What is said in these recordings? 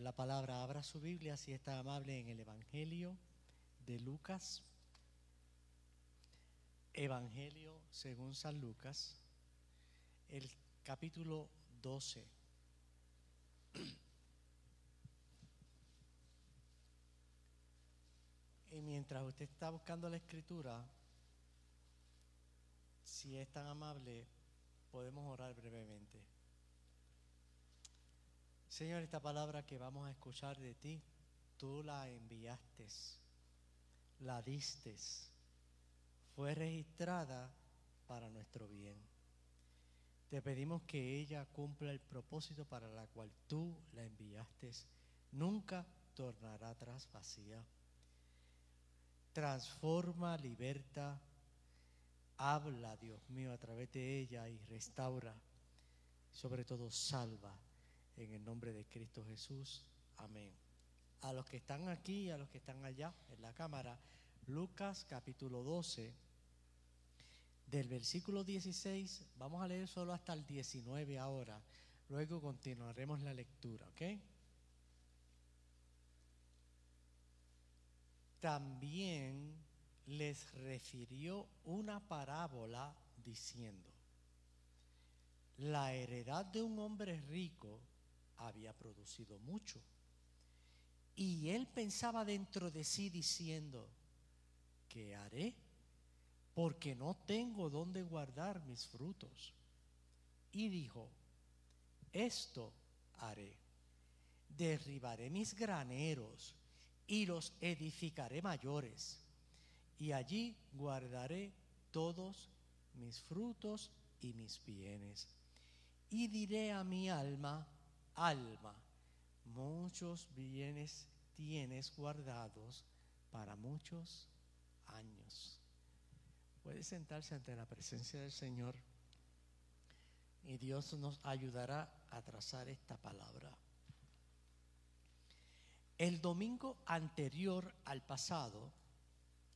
la palabra, abra su Biblia si está amable en el Evangelio de Lucas. Evangelio según San Lucas, el capítulo 12. Y mientras usted está buscando la escritura, si es tan amable, podemos orar brevemente. Señor, esta palabra que vamos a escuchar de ti, tú la enviaste, la diste, fue registrada para nuestro bien. Te pedimos que ella cumpla el propósito para la cual tú la enviaste. Nunca tornará atrás vacía. Transforma, liberta, habla, Dios mío, a través de ella y restaura. Sobre todo salva en el nombre de Cristo Jesús. Amén. A los que están aquí y a los que están allá en la cámara, Lucas capítulo 12, del versículo 16, vamos a leer solo hasta el 19 ahora. Luego continuaremos la lectura, ¿ok? También les refirió una parábola diciendo, la heredad de un hombre rico había producido mucho. Y él pensaba dentro de sí diciendo, ¿qué haré? Porque no tengo dónde guardar mis frutos. Y dijo, esto haré. Derribaré mis graneros y los edificaré mayores. Y allí guardaré todos mis frutos y mis bienes. Y diré a mi alma, alma, muchos bienes tienes guardados para muchos años. Puede sentarse ante la presencia del Señor y Dios nos ayudará a trazar esta palabra. El domingo anterior al pasado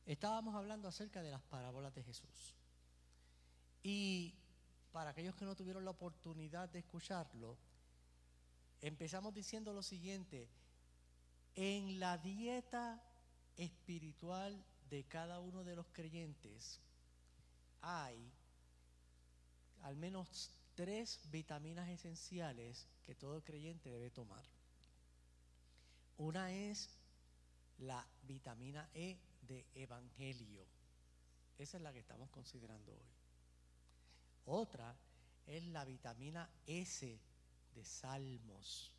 estábamos hablando acerca de las parábolas de Jesús. Y para aquellos que no tuvieron la oportunidad de escucharlo, empezamos diciendo lo siguiente, en la dieta espiritual de cada uno de los creyentes hay al menos tres vitaminas esenciales que todo creyente debe tomar. Una es la vitamina E de Evangelio. Esa es la que estamos considerando hoy. Otra es la vitamina S de salmos,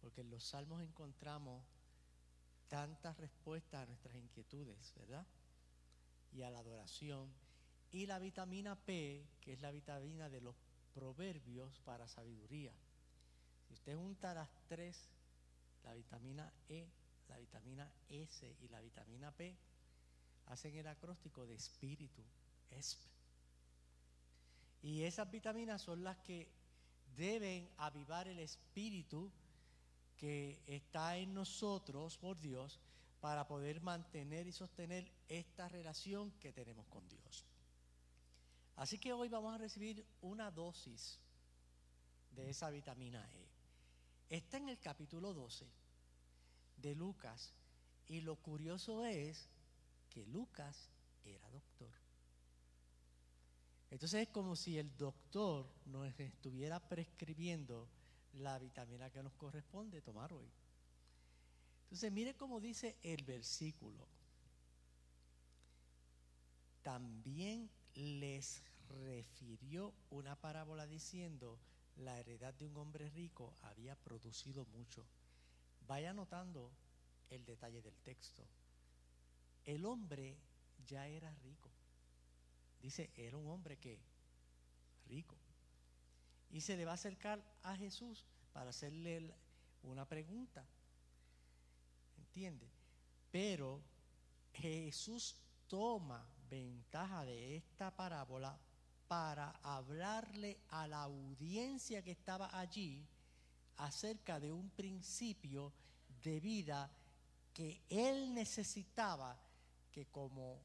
porque en los salmos encontramos tantas respuestas a nuestras inquietudes, ¿verdad? Y a la adoración. Y la vitamina P, que es la vitamina de los proverbios para sabiduría. Si usted junta las tres, la vitamina E, la vitamina S y la vitamina P, hacen el acróstico de espíritu, ESP. Y esas vitaminas son las que deben avivar el espíritu que está en nosotros por Dios para poder mantener y sostener esta relación que tenemos con Dios. Así que hoy vamos a recibir una dosis de esa vitamina E. Está en el capítulo 12 de Lucas y lo curioso es que Lucas era doctor. Entonces es como si el doctor nos estuviera prescribiendo la vitamina que nos corresponde tomar hoy. Entonces mire cómo dice el versículo. También les refirió una parábola diciendo, la heredad de un hombre rico había producido mucho. Vaya notando el detalle del texto. El hombre ya era rico. Dice, era un hombre que rico. Y se le va a acercar a Jesús para hacerle una pregunta. ¿Entiende? Pero Jesús toma ventaja de esta parábola para hablarle a la audiencia que estaba allí acerca de un principio de vida que él necesitaba que como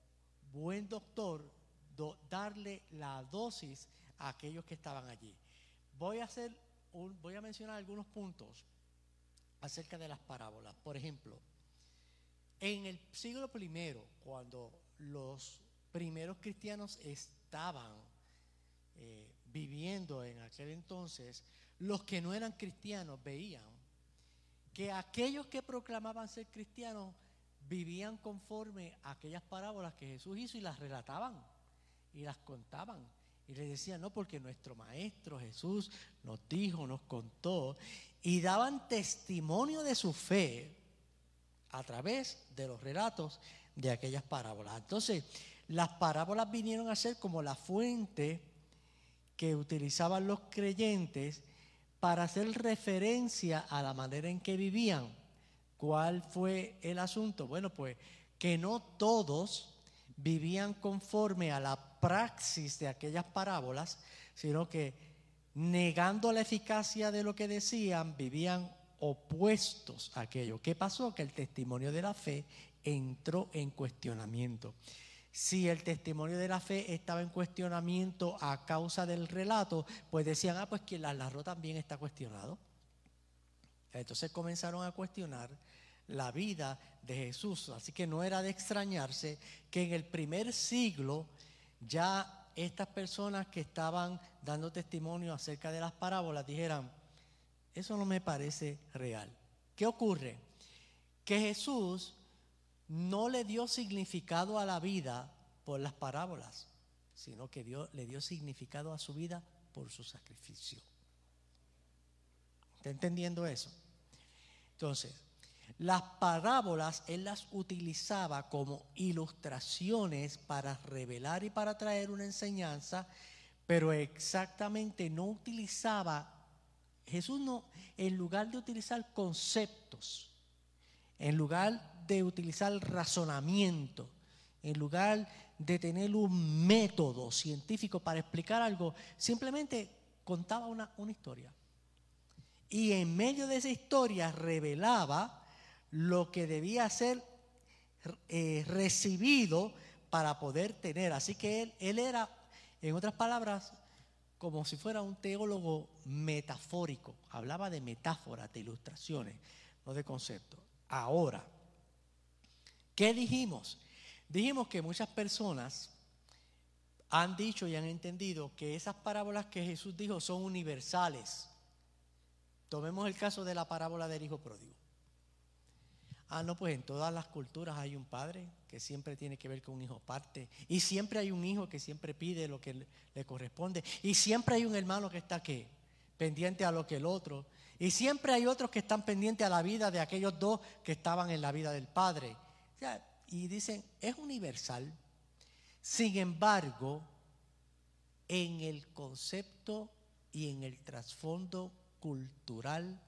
buen doctor darle la dosis a aquellos que estaban allí. Voy a hacer un, voy a mencionar algunos puntos acerca de las parábolas. Por ejemplo, en el siglo primero, cuando los primeros cristianos estaban eh, viviendo en aquel entonces, los que no eran cristianos veían que aquellos que proclamaban ser cristianos vivían conforme a aquellas parábolas que Jesús hizo y las relataban y las contaban. Y le decían, no, porque nuestro Maestro Jesús nos dijo, nos contó, y daban testimonio de su fe a través de los relatos de aquellas parábolas. Entonces, las parábolas vinieron a ser como la fuente que utilizaban los creyentes para hacer referencia a la manera en que vivían. ¿Cuál fue el asunto? Bueno, pues que no todos vivían conforme a la praxis de aquellas parábolas, sino que negando la eficacia de lo que decían, vivían opuestos a aquello. ¿Qué pasó? Que el testimonio de la fe entró en cuestionamiento. Si el testimonio de la fe estaba en cuestionamiento a causa del relato, pues decían, ah, pues quien la narró también está cuestionado. Entonces comenzaron a cuestionar la vida de Jesús. Así que no era de extrañarse que en el primer siglo ya estas personas que estaban dando testimonio acerca de las parábolas dijeran, eso no me parece real. ¿Qué ocurre? Que Jesús no le dio significado a la vida por las parábolas, sino que le dio significado a su vida por su sacrificio. ¿Está entendiendo eso? Entonces, las parábolas él las utilizaba como ilustraciones para revelar y para traer una enseñanza, pero exactamente no utilizaba, Jesús no, en lugar de utilizar conceptos, en lugar de utilizar razonamiento, en lugar de tener un método científico para explicar algo, simplemente contaba una, una historia. Y en medio de esa historia revelaba lo que debía ser eh, recibido para poder tener. Así que él, él era, en otras palabras, como si fuera un teólogo metafórico. Hablaba de metáforas, de ilustraciones, no de conceptos. Ahora, ¿qué dijimos? Dijimos que muchas personas han dicho y han entendido que esas parábolas que Jesús dijo son universales. Tomemos el caso de la parábola del hijo pródigo. Ah, no, pues en todas las culturas hay un padre que siempre tiene que ver con un hijo parte. Y siempre hay un hijo que siempre pide lo que le corresponde. Y siempre hay un hermano que está aquí, pendiente a lo que el otro. Y siempre hay otros que están pendientes a la vida de aquellos dos que estaban en la vida del padre. y dicen, es universal. Sin embargo, en el concepto y en el trasfondo cultural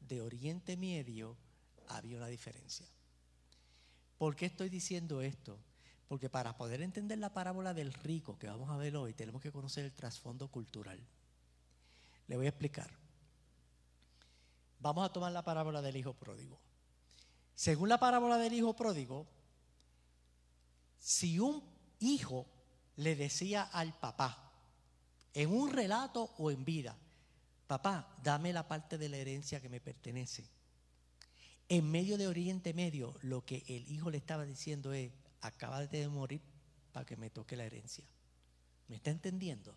de Oriente Medio, había una diferencia. ¿Por qué estoy diciendo esto? Porque para poder entender la parábola del rico que vamos a ver hoy, tenemos que conocer el trasfondo cultural. Le voy a explicar. Vamos a tomar la parábola del hijo pródigo. Según la parábola del hijo pródigo, si un hijo le decía al papá, en un relato o en vida, papá, dame la parte de la herencia que me pertenece en medio de Oriente Medio, lo que el hijo le estaba diciendo es, acaba de morir para que me toque la herencia. ¿Me está entendiendo?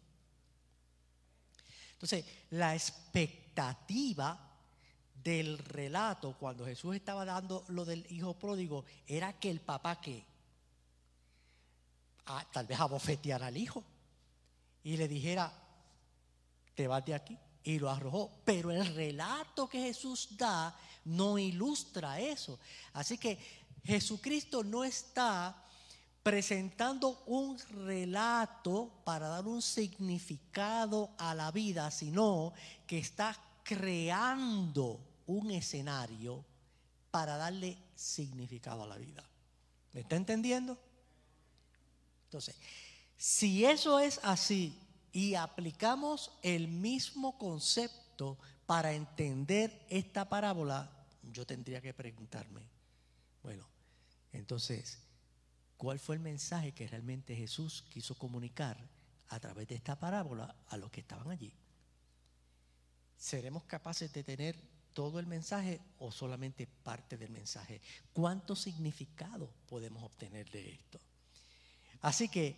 Entonces, la expectativa del relato cuando Jesús estaba dando lo del hijo pródigo era que el papá que ah, tal vez abofeteara al hijo y le dijera, te vas de aquí y lo arrojó. Pero el relato que Jesús da no ilustra eso. Así que Jesucristo no está presentando un relato para dar un significado a la vida, sino que está creando un escenario para darle significado a la vida. ¿Me está entendiendo? Entonces, si eso es así y aplicamos el mismo concepto para entender esta parábola, yo tendría que preguntarme, bueno, entonces, ¿cuál fue el mensaje que realmente Jesús quiso comunicar a través de esta parábola a los que estaban allí? ¿Seremos capaces de tener todo el mensaje o solamente parte del mensaje? ¿Cuánto significado podemos obtener de esto? Así que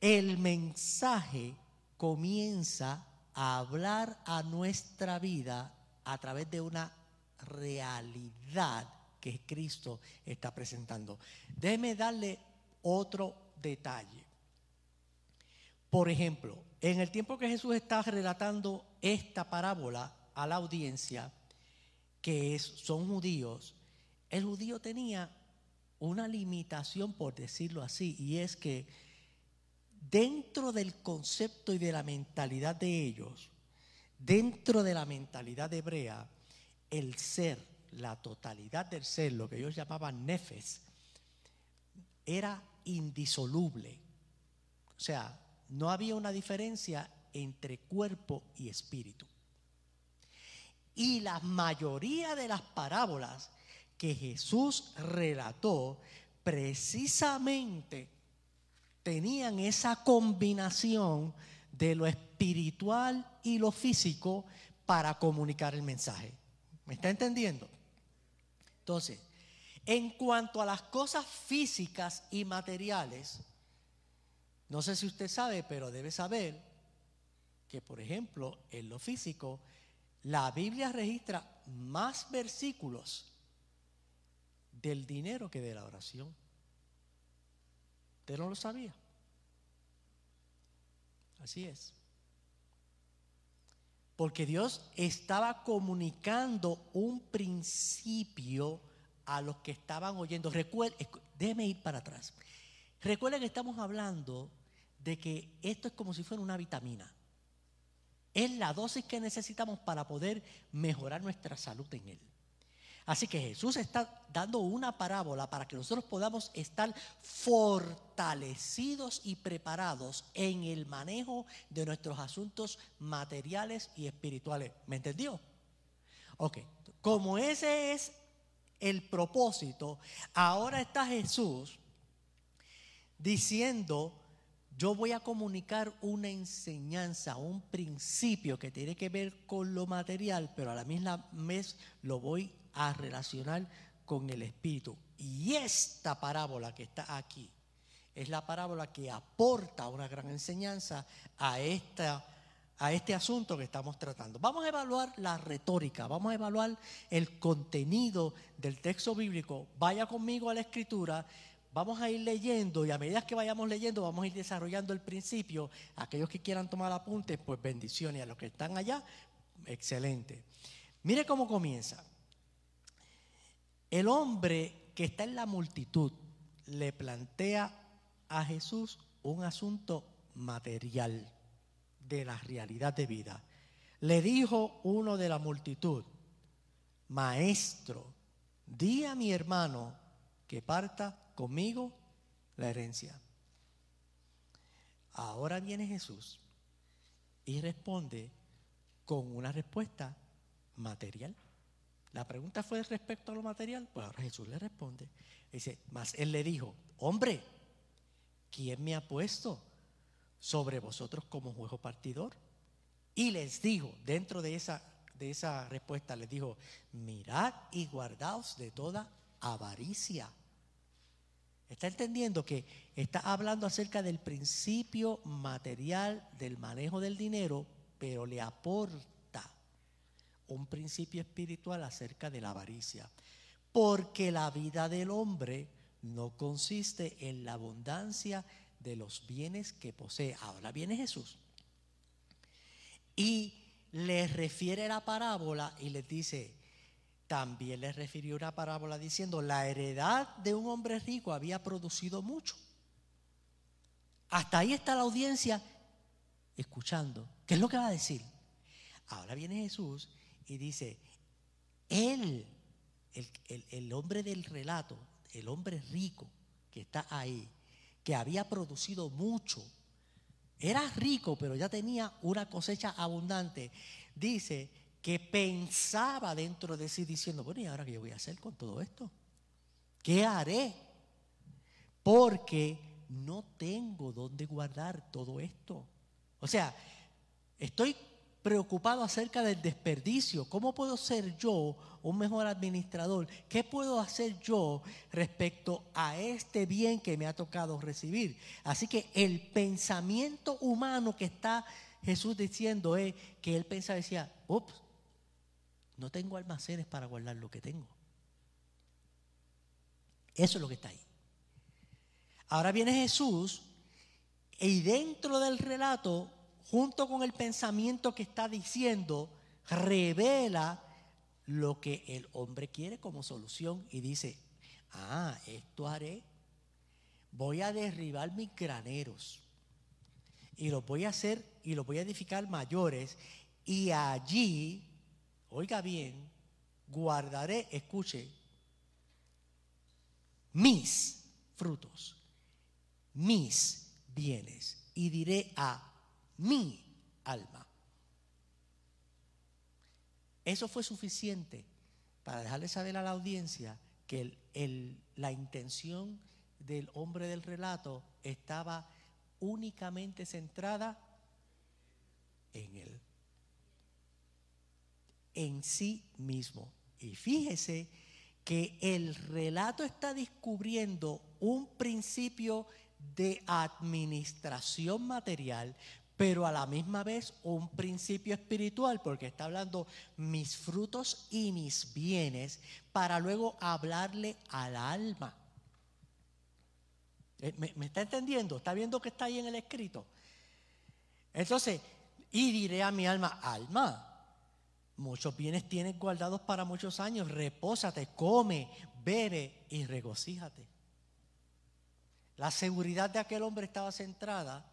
el mensaje comienza a hablar a nuestra vida a través de una realidad que Cristo está presentando. Déjeme darle otro detalle. Por ejemplo, en el tiempo que Jesús está relatando esta parábola a la audiencia, que son judíos, el judío tenía una limitación, por decirlo así, y es que dentro del concepto y de la mentalidad de ellos, dentro de la mentalidad hebrea, el ser, la totalidad del ser, lo que ellos llamaban nefes, era indisoluble. O sea, no había una diferencia entre cuerpo y espíritu. Y la mayoría de las parábolas que Jesús relató precisamente tenían esa combinación de lo espiritual y lo físico para comunicar el mensaje. ¿Me está entendiendo? Entonces, en cuanto a las cosas físicas y materiales, no sé si usted sabe, pero debe saber que, por ejemplo, en lo físico, la Biblia registra más versículos del dinero que de la oración. ¿Usted no lo sabía? Así es. Porque Dios estaba comunicando un principio a los que estaban oyendo. Recuerde, déjeme ir para atrás. Recuerden que estamos hablando de que esto es como si fuera una vitamina. Es la dosis que necesitamos para poder mejorar nuestra salud en Él. Así que Jesús está dando una parábola para que nosotros podamos estar fortalecidos y preparados en el manejo de nuestros asuntos materiales y espirituales. ¿Me entendió? Ok, como ese es el propósito, ahora está Jesús diciendo, yo voy a comunicar una enseñanza, un principio que tiene que ver con lo material, pero a la misma vez lo voy a relacionar con el Espíritu. Y esta parábola que está aquí es la parábola que aporta una gran enseñanza a, esta, a este asunto que estamos tratando. Vamos a evaluar la retórica, vamos a evaluar el contenido del texto bíblico. Vaya conmigo a la escritura. Vamos a ir leyendo y a medida que vayamos leyendo vamos a ir desarrollando el principio. Aquellos que quieran tomar apuntes, pues bendiciones. A los que están allá, excelente. Mire cómo comienza. El hombre que está en la multitud le plantea a Jesús un asunto material de la realidad de vida. Le dijo uno de la multitud, maestro, di a mi hermano que parta conmigo la herencia. Ahora viene Jesús y responde con una respuesta material. La pregunta fue respecto a lo material, pues ahora Jesús le responde. Dice, mas él le dijo, hombre, ¿quién me ha puesto sobre vosotros como juego partidor? Y les dijo, dentro de esa, de esa respuesta, les dijo, mirad y guardaos de toda avaricia. ¿Está entendiendo que está hablando acerca del principio material del manejo del dinero, pero le aporta un principio espiritual acerca de la avaricia. Porque la vida del hombre no consiste en la abundancia de los bienes que posee. Ahora viene Jesús. Y le refiere la parábola y les dice, también le refirió una parábola diciendo, la heredad de un hombre rico había producido mucho. Hasta ahí está la audiencia escuchando. ¿Qué es lo que va a decir? Ahora viene Jesús y dice, él, el, hombre del relato, el hombre rico que está ahí, que había producido mucho, era rico, pero ya tenía una cosecha abundante, dice que pensaba dentro de sí diciendo, bueno, ¿y ahora qué voy a hacer con todo esto? ¿Qué haré? Porque no tengo dónde guardar todo esto. O sea, estoy preocupado acerca del desperdicio. ¿Cómo puedo ser yo un mejor administrador? ¿Qué puedo hacer yo respecto a este bien que me ha tocado recibir? Así que el pensamiento humano que está Jesús diciendo es que él pensaba, decía, ups, no tengo almacenes para guardar lo que tengo. Eso es lo que está ahí. Ahora viene Jesús y dentro del relato junto con el pensamiento que está diciendo, revela lo que el hombre quiere como solución y dice, ah, esto haré, voy a derribar mis graneros y los voy a hacer y los voy a edificar mayores y allí, oiga bien, guardaré, escuche, mis frutos, mis bienes y diré a mi alma. Eso fue suficiente para dejarle saber a la audiencia que la intención del hombre del relato estaba únicamente centrada en él, en sí mismo. Y fíjese que el relato está descubriendo un principio de administración material, pero a la misma vez un principio espiritual, porque está hablando mis frutos y mis bienes, para luego hablarle al alma. Eh, ¿Me, está entendiendo? ¿Está viendo que está ahí en el escrito? Entonces, y diré a mi alma, alma, muchos bienes tienes guardados para muchos años, repósate, come, bebe y regocíjate. La seguridad de aquel hombre estaba centrada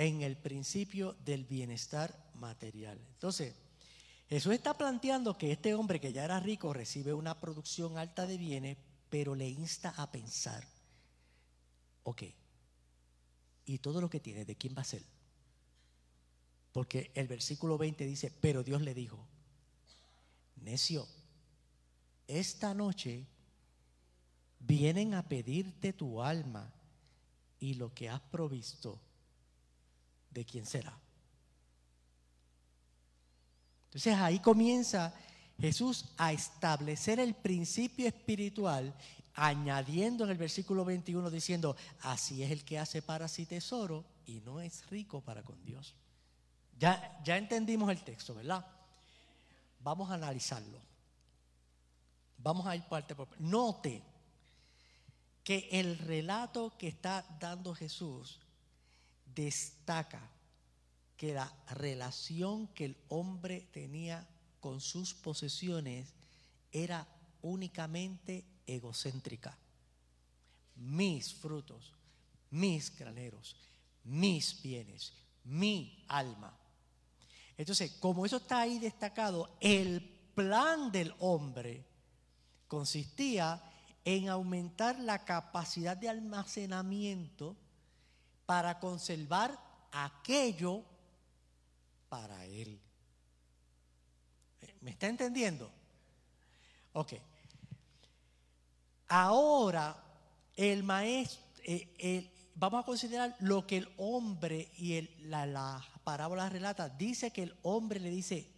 en el principio del bienestar material. Entonces, Jesús está planteando que este hombre que ya era rico recibe una producción alta de bienes, pero le insta a pensar, ok, ¿y todo lo que tiene, de quién va a ser? Porque el versículo 20 dice, pero Dios le dijo, necio, esta noche vienen a pedirte tu alma y lo que has provisto de quién será. Entonces ahí comienza Jesús a establecer el principio espiritual, añadiendo en el versículo 21 diciendo, así es el que hace para sí tesoro y no es rico para con Dios. Ya, ya entendimos el texto, ¿verdad? Vamos a analizarlo. Vamos a ir parte por parte. Note que el relato que está dando Jesús destaca que la relación que el hombre tenía con sus posesiones era únicamente egocéntrica. Mis frutos, mis graneros, mis bienes, mi alma. Entonces, como eso está ahí destacado, el plan del hombre consistía en aumentar la capacidad de almacenamiento para conservar aquello para él. ¿Me está entendiendo? Ok. Ahora, el maestro, eh, vamos a considerar lo que el hombre y la, la, parábola relata. Dice que el hombre le dice,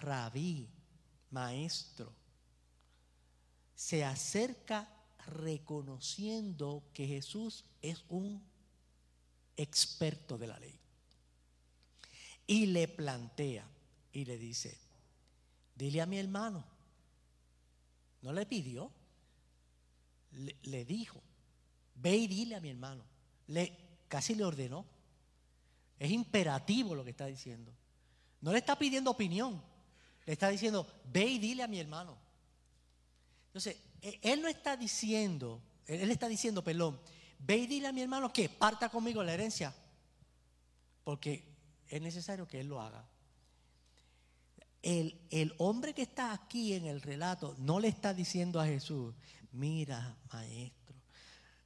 rabí, maestro. Se acerca reconociendo que Jesús es un experto de la ley. Y le plantea y le dice, dile a mi hermano, no le pidió, le, dijo, ve y dile a mi hermano, le, casi le ordenó. Es imperativo lo que está diciendo. No le está pidiendo opinión, le está diciendo, ve y dile a mi hermano. Entonces, e, él no está diciendo, él está diciendo, perdón, Ve y dile a mi hermano que parta conmigo la herencia. Porque es necesario que él lo haga. El, el, hombre que está aquí en el relato no le está diciendo a Jesús, mira, maestro,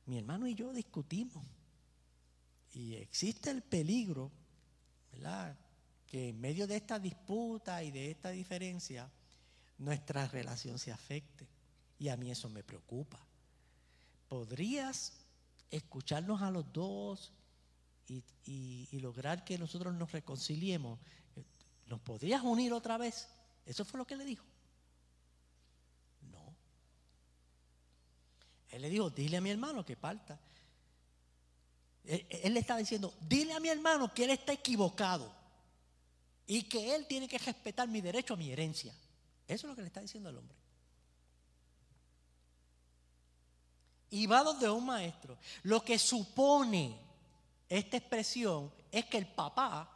mi hermano y yo discutimos. Y existe el peligro, ¿verdad? Que en medio de esta disputa y de esta diferencia, nuestra relación se afecte. Y a mí eso me preocupa. ¿Podrías escucharnos a los dos y, lograr que nosotros nos reconciliemos, eh, ¿nos podrías unir otra vez? Eso fue lo que le dijo. No. Él le dijo, dile a mi hermano que parta. Él, le estaba diciendo, dile a mi hermano que él está equivocado y que él tiene que respetar mi derecho a mi herencia. Eso es lo que le está diciendo al hombre. Y va donde un maestro. Lo que supone esta expresión es que el papá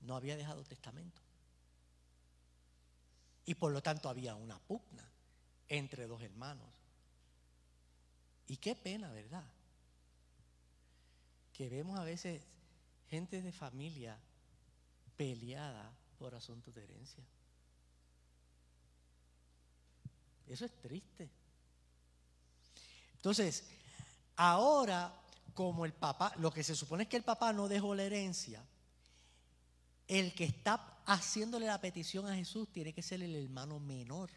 no había dejado testamento. Y por lo tanto había una pugna entre dos hermanos. Y qué pena, ¿verdad? Que vemos a veces gente de familia peleada por asuntos de herencia. Eso es triste. Entonces, ahora, como el papá, lo que se supone es que el papá no dejó la herencia, el que está haciéndole la petición a Jesús tiene que ser el hermano menor.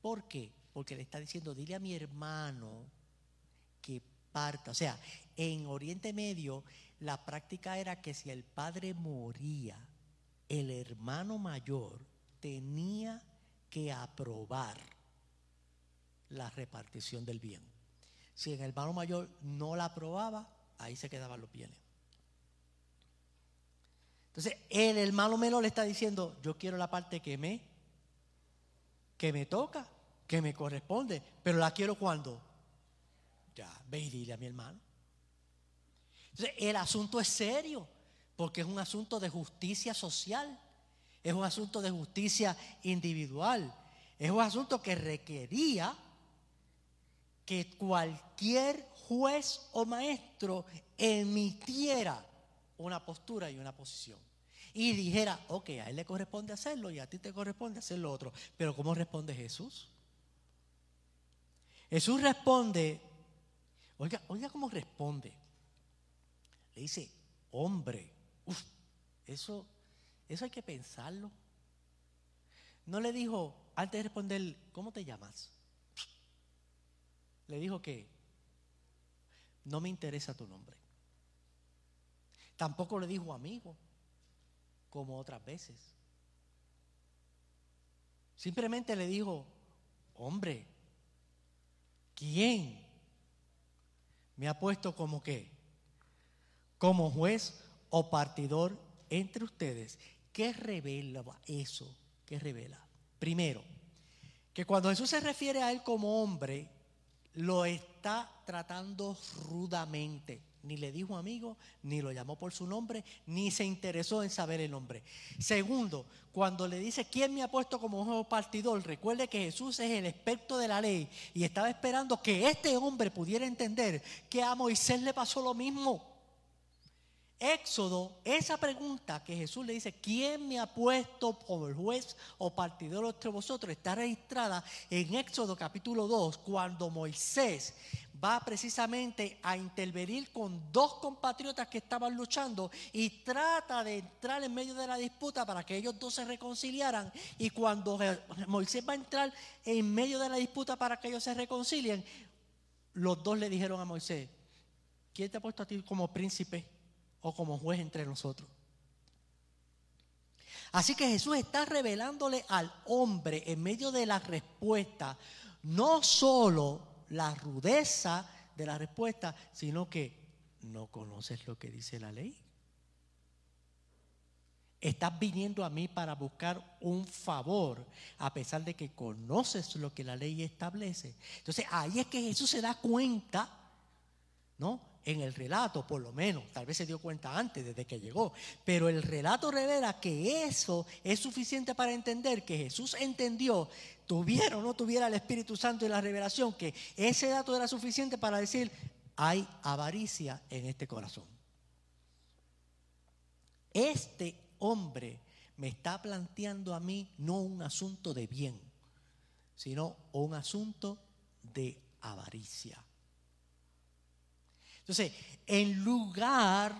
¿Por qué? Porque le está diciendo, dile a mi hermano que parta. O sea, en Oriente Medio la práctica era que si el padre moría, el hermano mayor tenía que aprobar la repartición del bien. Si el hermano mayor no la aprobaba, ahí se quedaban los bienes. Entonces, el hermano menor le está diciendo, yo quiero la parte que me, que me toca, que me corresponde, pero la quiero cuando. Ya, ve y dile a mi hermano. Entonces, el asunto es serio, porque es un asunto de justicia social, es un asunto de justicia individual, es un asunto que requería que cualquier juez o maestro emitiera una postura y una posición. Y dijera, ok, a él le corresponde hacerlo y a ti te corresponde hacer lo otro. Pero ¿cómo responde Jesús? Jesús responde, oiga, oiga cómo responde. Le dice, hombre, uf, eso, eso hay que pensarlo. No le dijo, antes de responder, ¿cómo te llamas? Le dijo que no me interesa tu nombre. Tampoco le dijo amigo, como otras veces. Simplemente le dijo, hombre, ¿quién me ha puesto como qué? Como juez o partidor entre ustedes. ¿Qué revela eso? ¿Qué revela? Primero, que cuando Jesús se refiere a él como hombre, lo está tratando rudamente. Ni le dijo amigo, ni lo llamó por su nombre, ni se interesó en saber el nombre. Segundo, cuando le dice, ¿quién me ha puesto como juego partidor? Recuerde que Jesús es el experto de la ley y estaba esperando que este hombre pudiera entender que a Moisés le pasó lo mismo. Éxodo, esa pregunta que Jesús le dice, ¿quién me ha puesto como el juez o partidor entre vosotros? Está registrada en Éxodo capítulo 2, cuando Moisés va precisamente a intervenir con dos compatriotas que estaban luchando y trata de entrar en medio de la disputa para que ellos dos se reconciliaran. Y cuando Moisés va a entrar en medio de la disputa para que ellos se reconcilien, los dos le dijeron a Moisés, ¿quién te ha puesto a ti como príncipe? O como juez entre nosotros. Así que Jesús está revelándole al hombre en medio de la respuesta no solo la rudeza de la respuesta, sino que no conoces lo que dice la ley. Estás viniendo a mí para buscar un favor, a pesar de que conoces lo que la ley establece. Entonces ahí es que Jesús se da cuenta, ¿no? En el relato, por lo menos, tal vez se dio cuenta antes, desde que llegó, pero el relato revela que eso es suficiente para entender que Jesús entendió, tuviera o no tuviera el Espíritu Santo y la revelación, que ese dato era suficiente para decir, hay avaricia en este corazón. Este hombre me está planteando a mí no un asunto de bien, sino un asunto de avaricia. Entonces, en lugar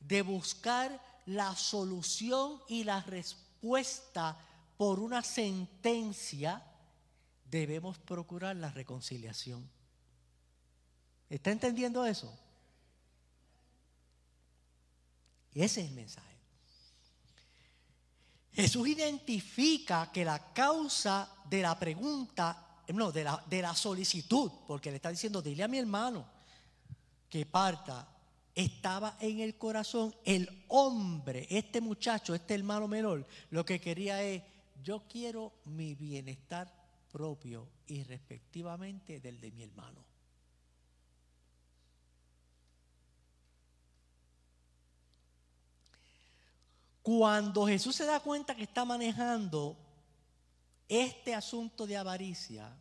de buscar la solución y la respuesta por una sentencia, debemos procurar la reconciliación. ¿Está entendiendo eso? Ese es el mensaje. Jesús identifica que la causa de la pregunta, no, de la, de la solicitud, porque le está diciendo, dile a mi hermano que parta, estaba en el corazón el hombre, este muchacho, este hermano menor, lo que quería es, yo quiero mi bienestar propio y respectivamente del de mi hermano. Cuando Jesús se da cuenta que está manejando este asunto de avaricia,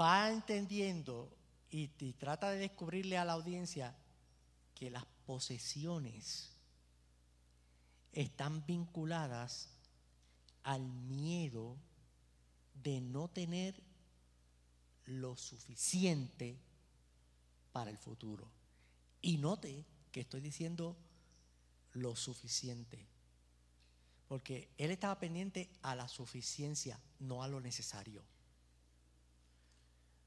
va entendiendo y, trata de descubrirle a la audiencia que las posesiones están vinculadas al miedo de no tener lo suficiente para el futuro. Y note que estoy diciendo lo suficiente. Porque él estaba pendiente a la suficiencia, no a lo necesario.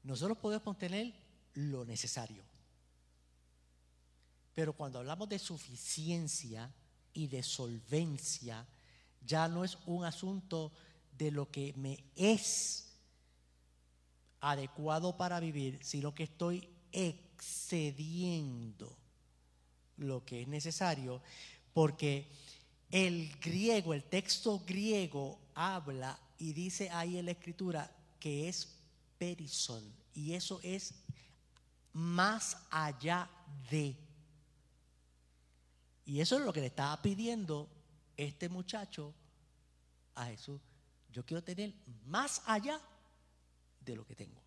Nosotros podemos tener lo necesario. Pero cuando hablamos de suficiencia y de solvencia, ya no es un asunto de lo que me es adecuado para vivir, sino que estoy excediendo lo que es necesario porque el griego, el texto griego habla y dice ahí en la escritura que es perison y eso es más allá de. Y eso es lo que le estaba pidiendo este muchacho a Jesús. Yo quiero tener más allá de lo que tengo.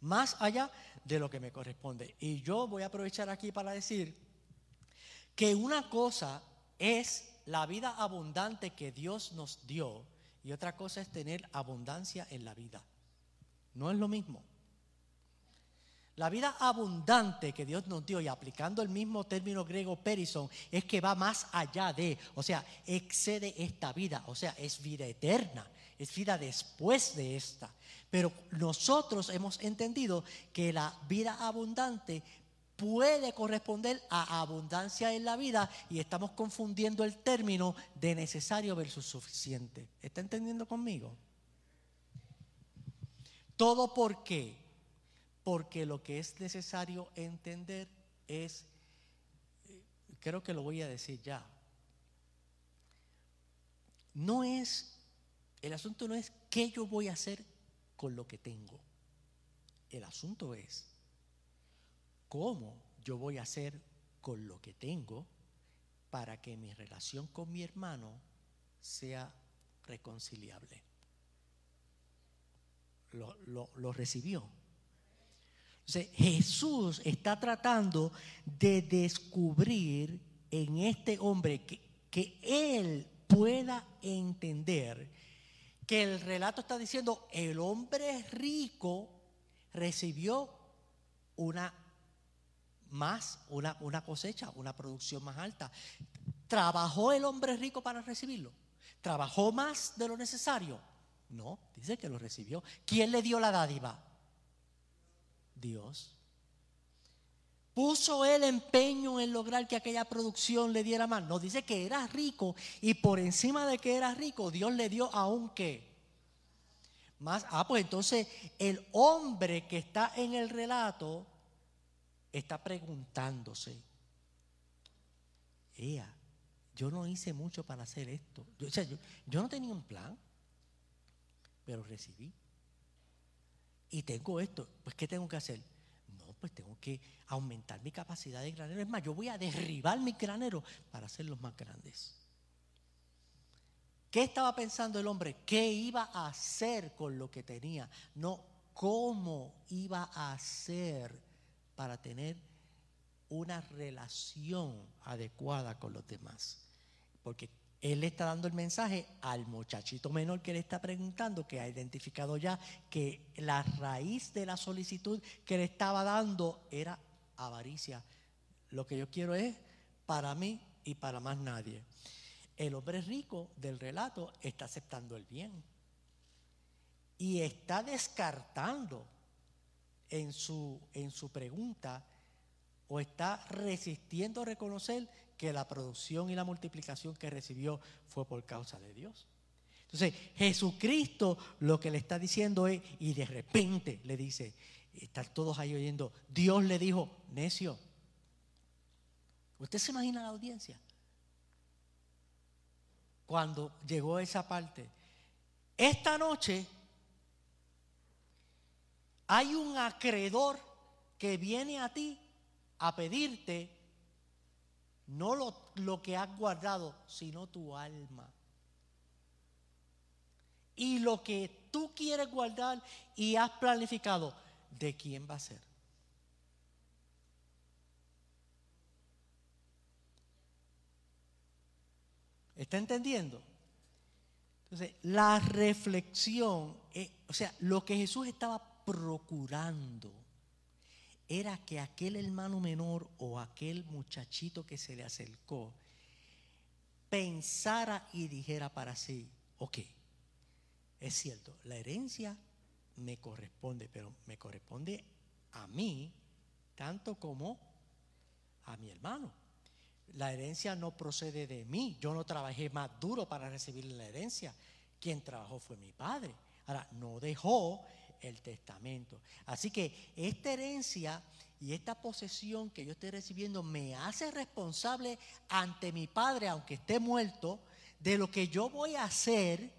Más allá de lo que me corresponde. Y yo voy a aprovechar aquí para decir que una cosa es la vida abundante que Dios nos dio y otra cosa es tener abundancia en la vida. No es lo mismo. La vida abundante que Dios nos dio, y aplicando el mismo término griego perison, es que va más allá de, o sea, excede esta vida, o sea, es vida eterna, es vida después de esta. Pero nosotros hemos entendido que la vida abundante puede corresponder a abundancia en la vida y estamos confundiendo el término de necesario versus suficiente. ¿Está entendiendo conmigo? Todo por qué? Porque lo que es necesario entender es, creo que lo voy a decir ya, no es, el asunto no es qué yo voy a hacer con lo que tengo. El asunto es cómo yo voy a hacer con lo que tengo para que mi relación con mi hermano sea reconciliable. Lo, recibió. Entonces, Jesús está tratando de descubrir en este hombre que, que él pueda entender que el relato está diciendo, el hombre rico recibió una más, una, una cosecha, una producción más alta. ¿Trabajó el hombre rico para recibirlo? ¿Trabajó más de lo necesario? No, dice que lo recibió. ¿Quién le dio la dádiva? Dios. ¿Puso él empeño en lograr que aquella producción le diera más? No, dice que era rico y por encima de que era rico, Dios le dio aún que. Más, ah, pues entonces el hombre que está en el relato está preguntándose, ella, yo no hice mucho para hacer esto. Yo, yo, no tenía un plan, pero recibí. Y tengo esto, pues ¿qué tengo que hacer? No, pues tengo que aumentar mi capacidad de granero. Es más, yo voy a derribar mi granero para hacerlos más grandes. ¿Qué estaba pensando el hombre? ¿Qué iba a hacer con lo que tenía? No, cómo iba a hacer para tener una relación adecuada con los demás. Porque él le está dando el mensaje al muchachito menor que le está preguntando, que ha identificado ya que la raíz de la solicitud que le estaba dando era avaricia. Lo que yo quiero es para mí y para más nadie. El hombre rico del relato está aceptando el bien y está descartando en su, en su pregunta o está resistiendo a reconocer que la producción y la multiplicación que recibió fue por causa de Dios. Entonces, Jesucristo lo que le está diciendo es, y de repente le dice, están todos ahí oyendo, Dios le dijo, necio. ¿Usted se imagina la audiencia? Cuando llegó esa parte, esta noche hay un acreedor que viene a ti a pedirte no lo, lo, que has guardado, sino tu alma. Y lo que tú quieres guardar y has planificado, ¿de quién va a ser? ¿Está entendiendo? Entonces, la reflexión, o sea, lo que Jesús estaba procurando era que aquel hermano menor o aquel muchachito que se le acercó pensara y dijera para sí, ok, es cierto, la herencia me corresponde, pero me corresponde a mí tanto como a mi hermano. La herencia no procede de mí. Yo no trabajé más duro para recibir la herencia. Quien trabajó fue mi padre. Ahora, no dejó el testamento. Así que esta herencia y esta posesión que yo estoy recibiendo me hace responsable ante mi padre, aunque esté muerto, de lo que yo voy a hacer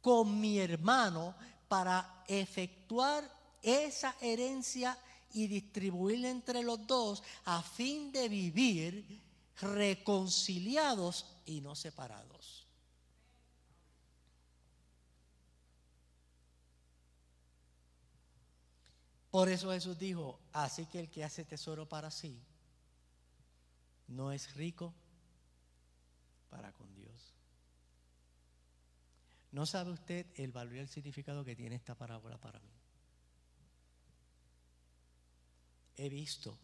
con mi hermano para efectuar esa herencia y distribuirla entre los dos a fin de vivir reconciliados y no separados. Por eso Jesús dijo, así que el que hace tesoro para sí no es rico para con Dios. ¿No sabe usted el valor y el significado que tiene esta parábola para mí? He visto,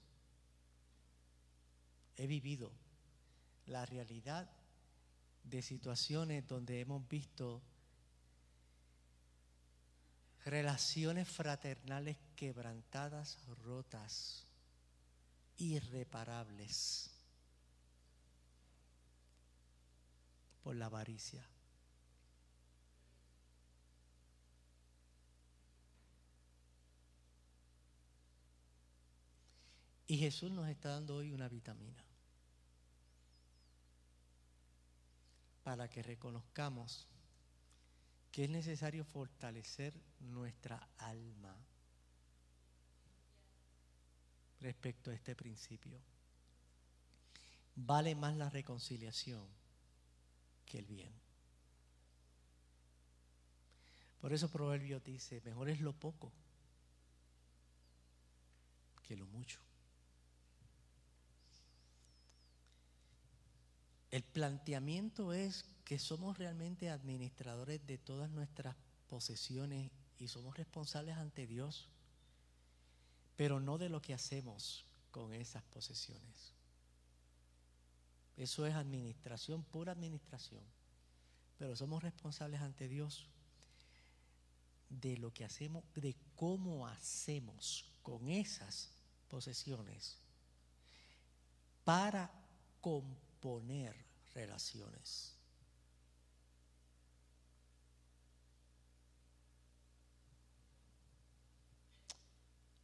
he vivido la realidad de situaciones donde hemos visto relaciones fraternales quebrantadas, rotas, irreparables por la avaricia. Y Jesús nos está dando hoy una vitamina. para que reconozcamos que es necesario fortalecer nuestra alma respecto a este principio. Vale más la reconciliación que el bien. Por eso Proverbio dice, mejor es lo poco que lo mucho. El planteamiento es que somos realmente administradores de todas nuestras posesiones y somos responsables ante Dios, pero no de lo que hacemos con esas posesiones. Eso es administración, pura administración, pero somos responsables ante Dios de lo que hacemos, de cómo hacemos con esas posesiones para compartir poner relaciones.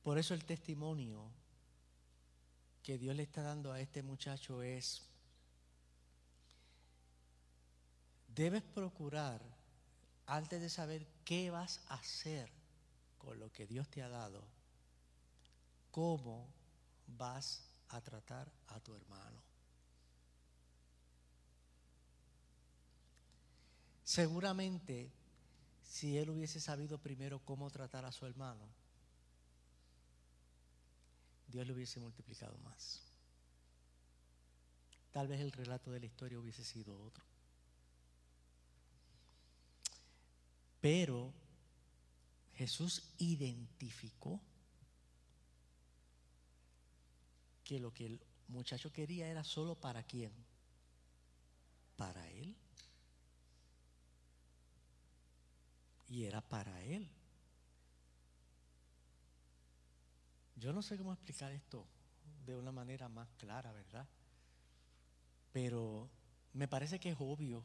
Por eso el testimonio que Dios le está dando a este muchacho es, debes procurar, antes de saber qué vas a hacer con lo que Dios te ha dado, cómo vas a tratar a tu hermano. Seguramente, si él hubiese sabido primero cómo tratar a su hermano, Dios le hubiese multiplicado más. Tal vez el relato de la historia hubiese sido otro. Pero Jesús identificó que lo que el muchacho quería era solo para quién? Para él. y era para él. Yo no sé cómo explicar esto de una manera más clara, ¿verdad? Pero me parece que es obvio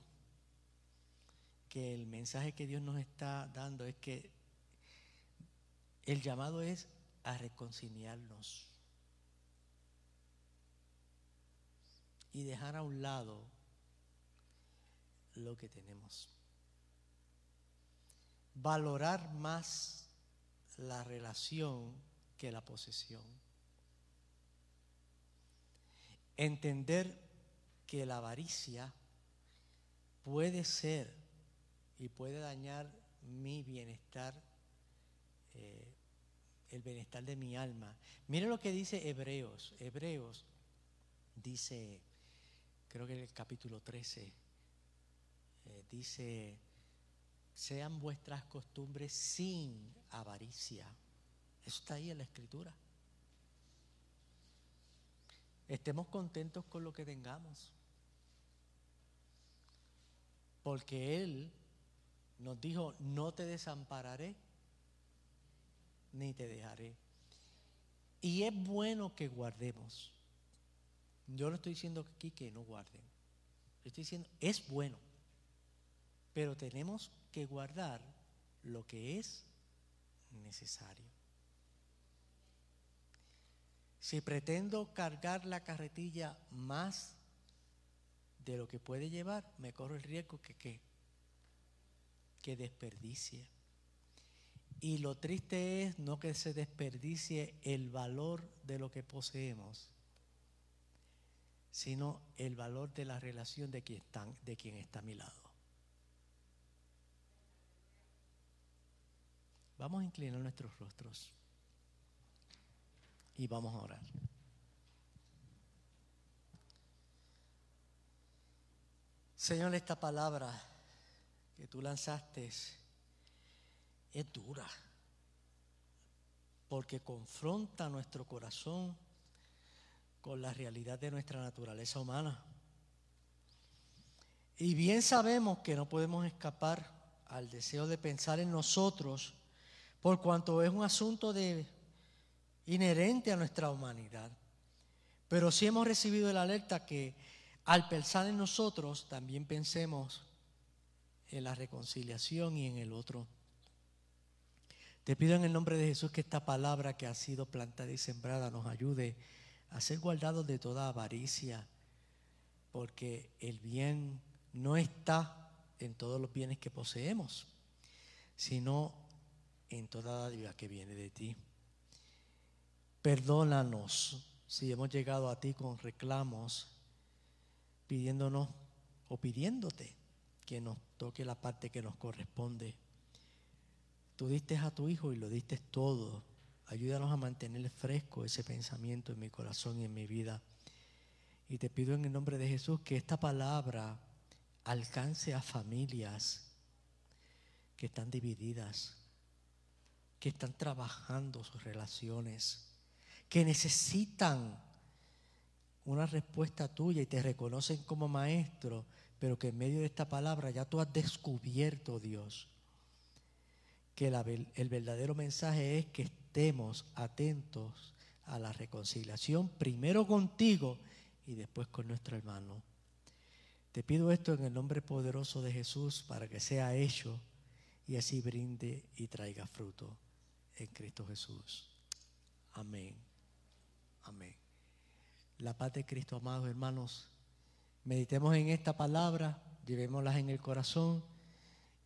que el mensaje que Dios nos está dando es que el llamado es a reconciliarnos y dejar a un lado lo que tenemos. Valorar más la relación que la posesión. Entender que la avaricia puede ser y puede dañar mi bienestar, eh, el bienestar de mi alma. Mire lo que dice Hebreos. Hebreos dice, creo que en el capítulo 13, eh, dice, sean vuestras costumbres sin avaricia. Eso está ahí en la escritura. Estemos contentos con lo que tengamos. Porque Él nos dijo, no te desampararé, ni te dejaré. Y es bueno que guardemos. Yo no estoy diciendo aquí que no guarden. Estoy diciendo, es bueno. Pero tenemos que guardar lo que es necesario. Si pretendo cargar la carretilla más de lo que puede llevar, me corro el riesgo que qué? Que desperdicie. Y lo triste es no que se desperdicie el valor de lo que poseemos, sino el valor de la relación de quien, están, de quien está a mi lado. Vamos a inclinar nuestros rostros y vamos a orar. Señor, esta palabra que tú lanzaste es dura, porque confronta nuestro corazón con la realidad de nuestra naturaleza humana. Y bien sabemos que no podemos escapar al deseo de pensar en nosotros, por cuanto es un asunto de inherente a nuestra humanidad. Pero sí hemos recibido el alerta que al pensar en nosotros, también pensemos en la reconciliación y en el otro. Te pido en el nombre de Jesús que esta palabra que ha sido plantada y sembrada nos ayude a ser guardados de toda avaricia, porque el bien no está en todos los bienes que poseemos, sino en toda la vida que viene de ti. Perdónanos si hemos llegado a ti con reclamos, pidiéndonos o pidiéndote que nos toque la parte que nos corresponde. Tú diste a tu hijo y lo diste todo. Ayúdanos a mantener fresco ese pensamiento en mi corazón y en mi vida. Y te pido en el nombre de Jesús que esta palabra alcance a familias que están divididas, que están trabajando sus relaciones que necesitan una respuesta tuya y te reconocen como maestro, pero que en medio de esta palabra ya tú has descubierto, Dios, que el verdadero mensaje es que estemos atentos a la reconciliación, primero contigo y después con nuestro hermano. Te pido esto en el nombre poderoso de Jesús para que sea hecho y así brinde y traiga fruto en Cristo Jesús. Amén. Amén. La paz de Cristo, amados hermanos. Meditemos en esta palabra, llevémoslas en el corazón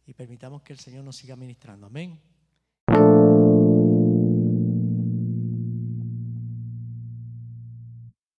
y permitamos que el Señor nos siga ministrando. Amén.